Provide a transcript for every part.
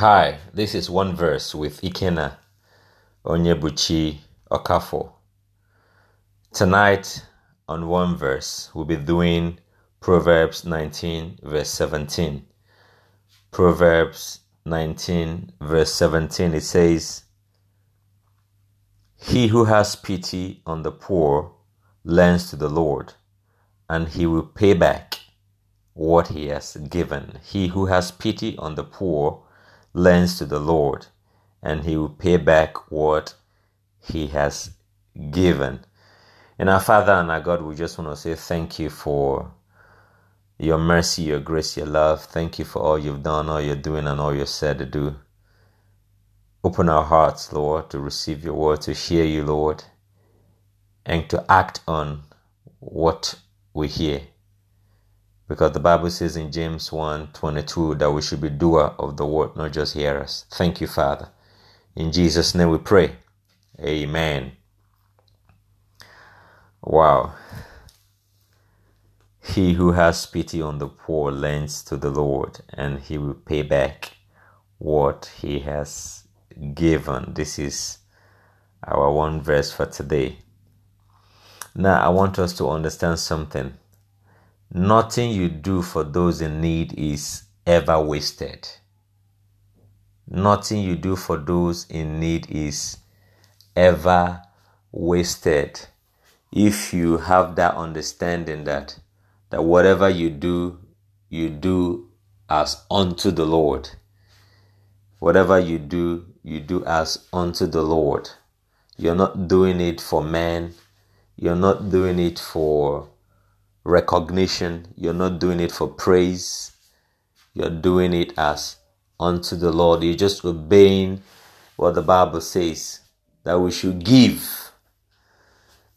Hi, this is one verse with Ikena Onyebuchi Okafo. Tonight, on one verse, we'll be doing Proverbs 19, verse 17. Proverbs 19, verse 17, it says, He who has pity on the poor lends to the Lord, and he will pay back what he has given. He who has pity on the poor lends to the Lord, and he will pay back what he has given. And our Father and our God, we just want to say thank you for your mercy, your grace, your love. Thank you for all you've done, all you're doing, and all you're said to do. Open our hearts, Lord, to receive your word, to hear you, Lord, and to act on what we hear. Because the Bible says in James 1 22 that we should be doer of the word, not just hearers. Thank you, Father. In Jesus' name we pray. Amen. Wow. He who has pity on the poor lends to the Lord, and he will pay back what he has given. This is our one verse for today. Now, I want us to understand something. Nothing you do for those in need is ever wasted. Nothing you do for those in need is ever wasted. If you have that understanding that that whatever you do, you do as unto the Lord. Whatever you do, you do as unto the Lord. You're not doing it for man. You're not doing it for recognition. You're not doing it for praise. You're doing it as unto the Lord. You're just obeying what the Bible says that we should give.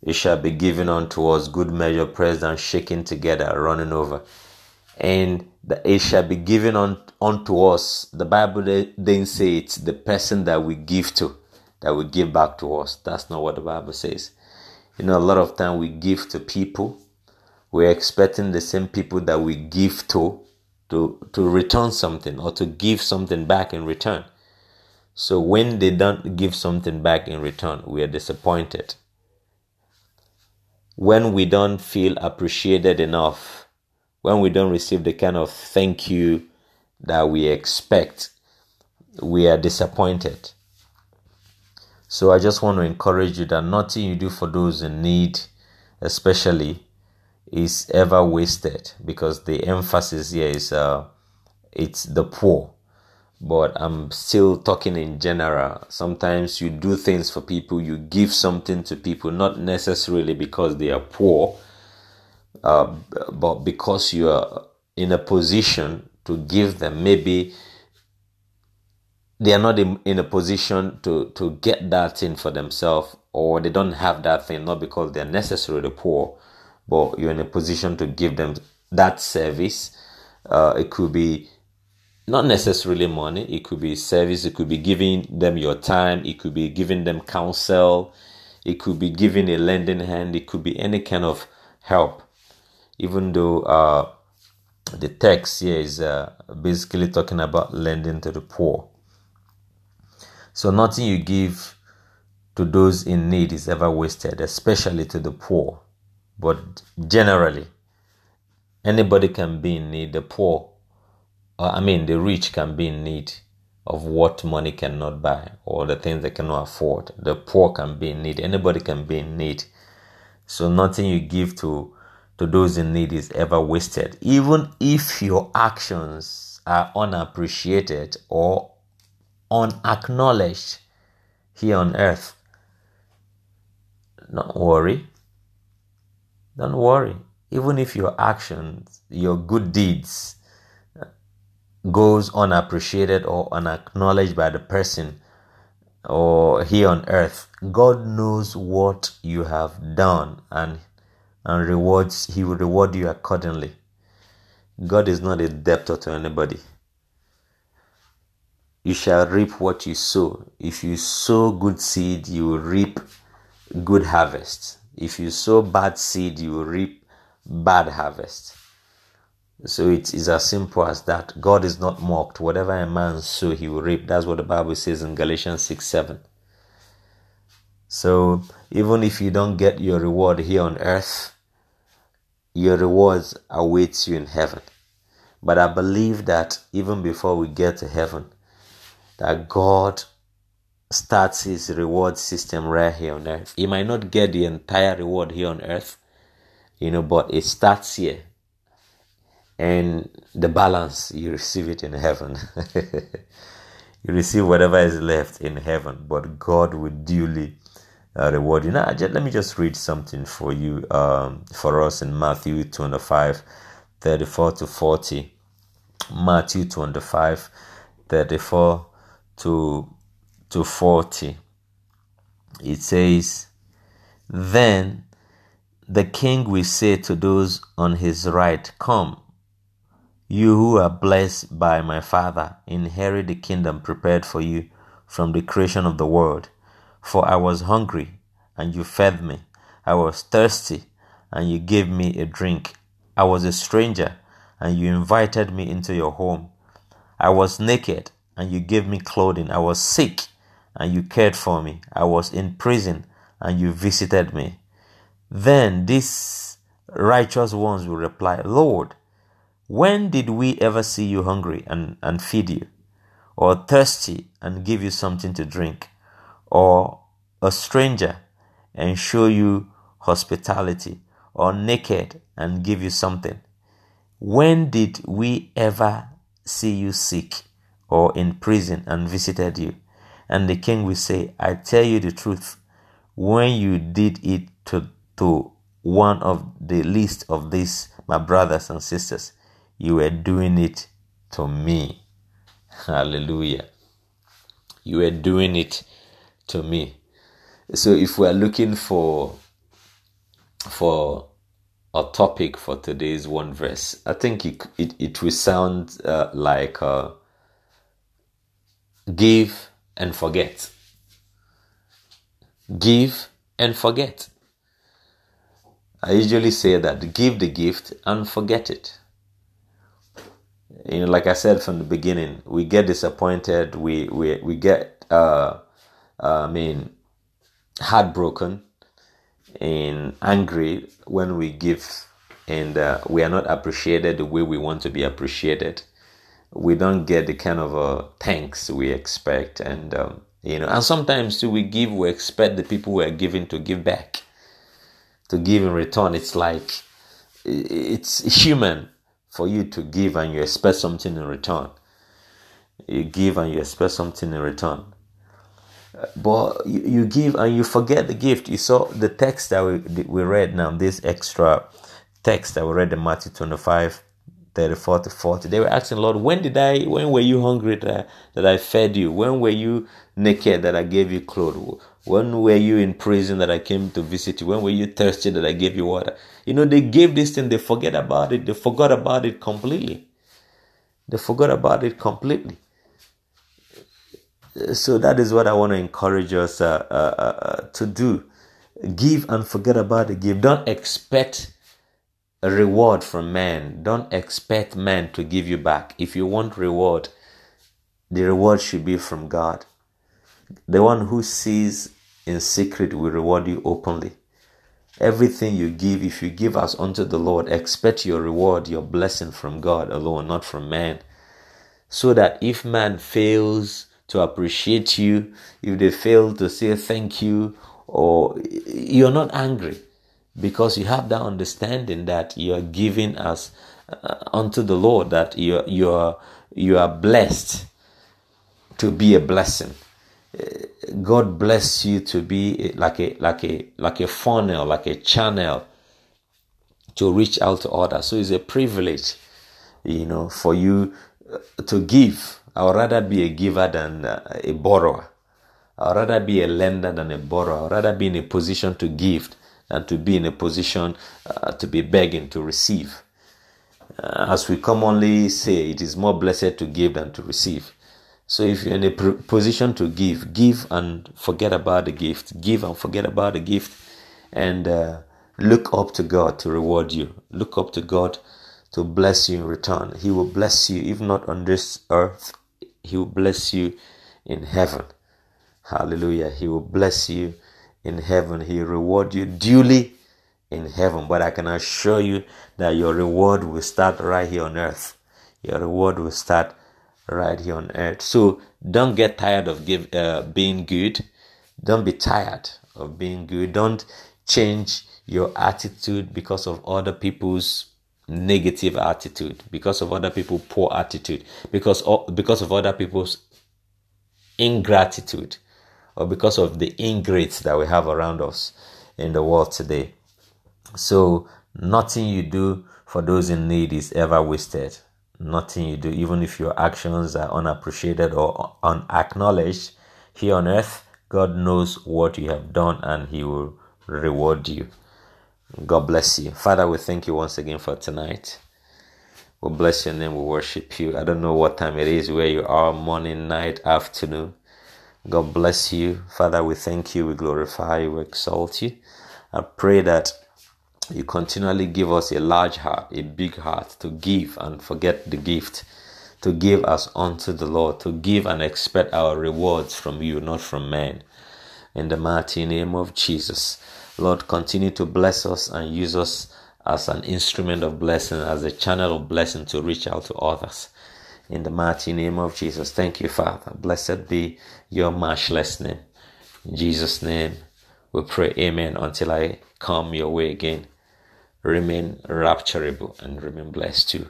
It shall be given unto us, good measure, pressed and shaken together, running over. And it shall be given on, unto us. The Bible didn't say it's the person that we give to that we give back to us. That's not what the Bible says. You know, a lot of time we give to people. We're expecting the same people that we give to to to return something or to give something back in return. So when they don't give something back in return, we are disappointed. When we don't feel appreciated enough, when we don't receive the kind of thank you that we expect, we are disappointed. So I just want to encourage you that nothing you do for those in need, especially, is ever wasted because the emphasis here is uh, it's the poor. But I'm still talking in general. Sometimes you do things for people, you give something to people, not necessarily because they are poor, uh, but because you are in a position to give them. Maybe they are not in, in a position to, to get that thing for themselves, or they don't have that thing, not because they're necessarily poor, but you're in a position to give them that service. Uh, it could be not necessarily money, it could be service, it could be giving them your time, it could be giving them counsel, it could be giving a lending hand, it could be any kind of help. Even though uh, the text here is uh, basically talking about lending to the poor. So nothing you give to those in need is ever wasted, especially to the poor. But generally, anybody can be in need. The poor, or I mean, the rich can be in need of what money cannot buy or the things they cannot afford. The poor can be in need. Anybody can be in need. So nothing you give to to those in need is ever wasted, even if your actions are unappreciated or unacknowledged here on earth. Don't worry. Don't worry. Even if your actions, your good deeds, goes unappreciated or unacknowledged by the person or here on earth, God knows what you have done and and rewards he will reward you accordingly. God is not a debtor to anybody. You shall reap what you sow. If you sow good seed, you will reap good harvest. If you sow bad seed, you will reap bad harvest. So it is as simple as that. God is not mocked. Whatever a man sow, he will reap. That's what the Bible says in Galatians 6 7. So even if you don't get your reward here on earth, your rewards awaits you in heaven. But I believe that even before we get to heaven, that God starts his reward system right here on earth. He might not get the entire reward here on earth, you know, but it starts here. And the balance, you receive it in heaven. you receive whatever is left in heaven, but God will duly uh, reward you. Now, just, let me just read something for you, um, for us in Matthew 25 34 to 40. Matthew 25 34 to to 40 it says then the king will say to those on his right come you who are blessed by my father inherit the kingdom prepared for you from the creation of the world. For i was hungry and you fed me. I was thirsty and you gave me a drink. I was a stranger and you invited me into your home. I was naked and you gave me clothing. I was sick and you cared for me. I was in prison and you visited me. Then these righteous ones will reply, Lord, when did we ever see you hungry and, and feed you, or thirsty and give you something to drink, or a stranger and show you hospitality, or naked and give you something? When did we ever see you sick or in prison and visited you? And the king will say, I tell you the truth, when you did it to, to one of the least of these, my brothers and sisters, you were doing it to me. Hallelujah. You were doing it to me. So if we are looking for for a topic for today's one verse, I think it it, it will sound uh, like uh, give and forget. Give and forget. I usually say that give the gift and forget it. You know, like I said from the beginning, we get disappointed, we we, we get uh, I mean heartbroken and angry when we give and uh, we are not appreciated the way we want to be appreciated we don't get the kind of uh, thanks we expect. And um, you know and sometimes too we give we expect the people we are giving to give back to give in return. It's like it's human for you to give and you expect something in return. You give and you expect something in return. But you, you give and you forget the gift. You saw the text that we, we read now this extra text that we read in matthew 25 34 to 40. They were asking, Lord, when did I, when were you hungry that I, that I fed you? When were you naked that I gave you clothes? When were you in prison that I came to visit you? When were you thirsty that I gave you water? You know, they gave this thing, they forget about it, they forgot about it completely. They forgot about it completely. So that is what I want to encourage us uh, uh, uh, to do. Give and forget about the give. Don't expect reward from man. Don't expect man to give you back. If you want reward, the reward should be from God. The one who sees in secret will reward you openly. Everything you give, if you give us unto the Lord, expect your reward, your blessing from God alone, not from man. So that if man fails to appreciate you, if they fail to say thank you, or you're not angry because you have that understanding that you are giving us uh, unto the Lord that you you are you are blessed to be a blessing. Uh, God bless you to be like a like a like a funnel, like a channel to reach out to others. So it's a privilege, you know, for you uh, to give. I would rather be a giver than a borrower. I would rather be a lender than a borrower. I would rather be in a position to give and to be in a position uh, to be begging to receive. Uh, as we commonly say, it is more blessed to give than to receive. So if you're in a pr- position to give, give and forget about the gift. Give and forget about the gift, and uh, look up to God to reward you. Look up to God to bless you in return. He will bless you, if not on this earth, He will bless you in heaven. Hallelujah. He will bless you in heaven. He reward you duly in heaven. But I can assure you that your reward will start right here on earth. Your reward will start right here on earth. So don't get tired of give, uh, being good. Don't be tired of being good. Don't change your attitude because of other people's negative attitude, because of other people's poor attitude, because because of other people's ingratitude, or because of the ingrates that we have around us in the world today. So nothing you do for those in need is ever wasted. Nothing you do, even if your actions are unappreciated or unacknowledged here on earth, God knows what you have done and He will reward you. God bless you. Father, we thank you once again for tonight. We bless your name. We worship you. I don't know what time it is where you are morning, night, afternoon. God bless you. Father, we thank you. We glorify you. We exalt you. I pray that you continually give us a large heart, a big heart to give and forget the gift, to give us unto the Lord, to give and expect our rewards from you, not from men. In the mighty name of Jesus. Lord, continue to bless us and use us as an instrument of blessing, as a channel of blessing to reach out to others. In the mighty name of Jesus. Thank you, Father. Blessed be your matchless name. In Jesus' name, we pray, Amen. Until I come your way again, remain rapturable and remain blessed too.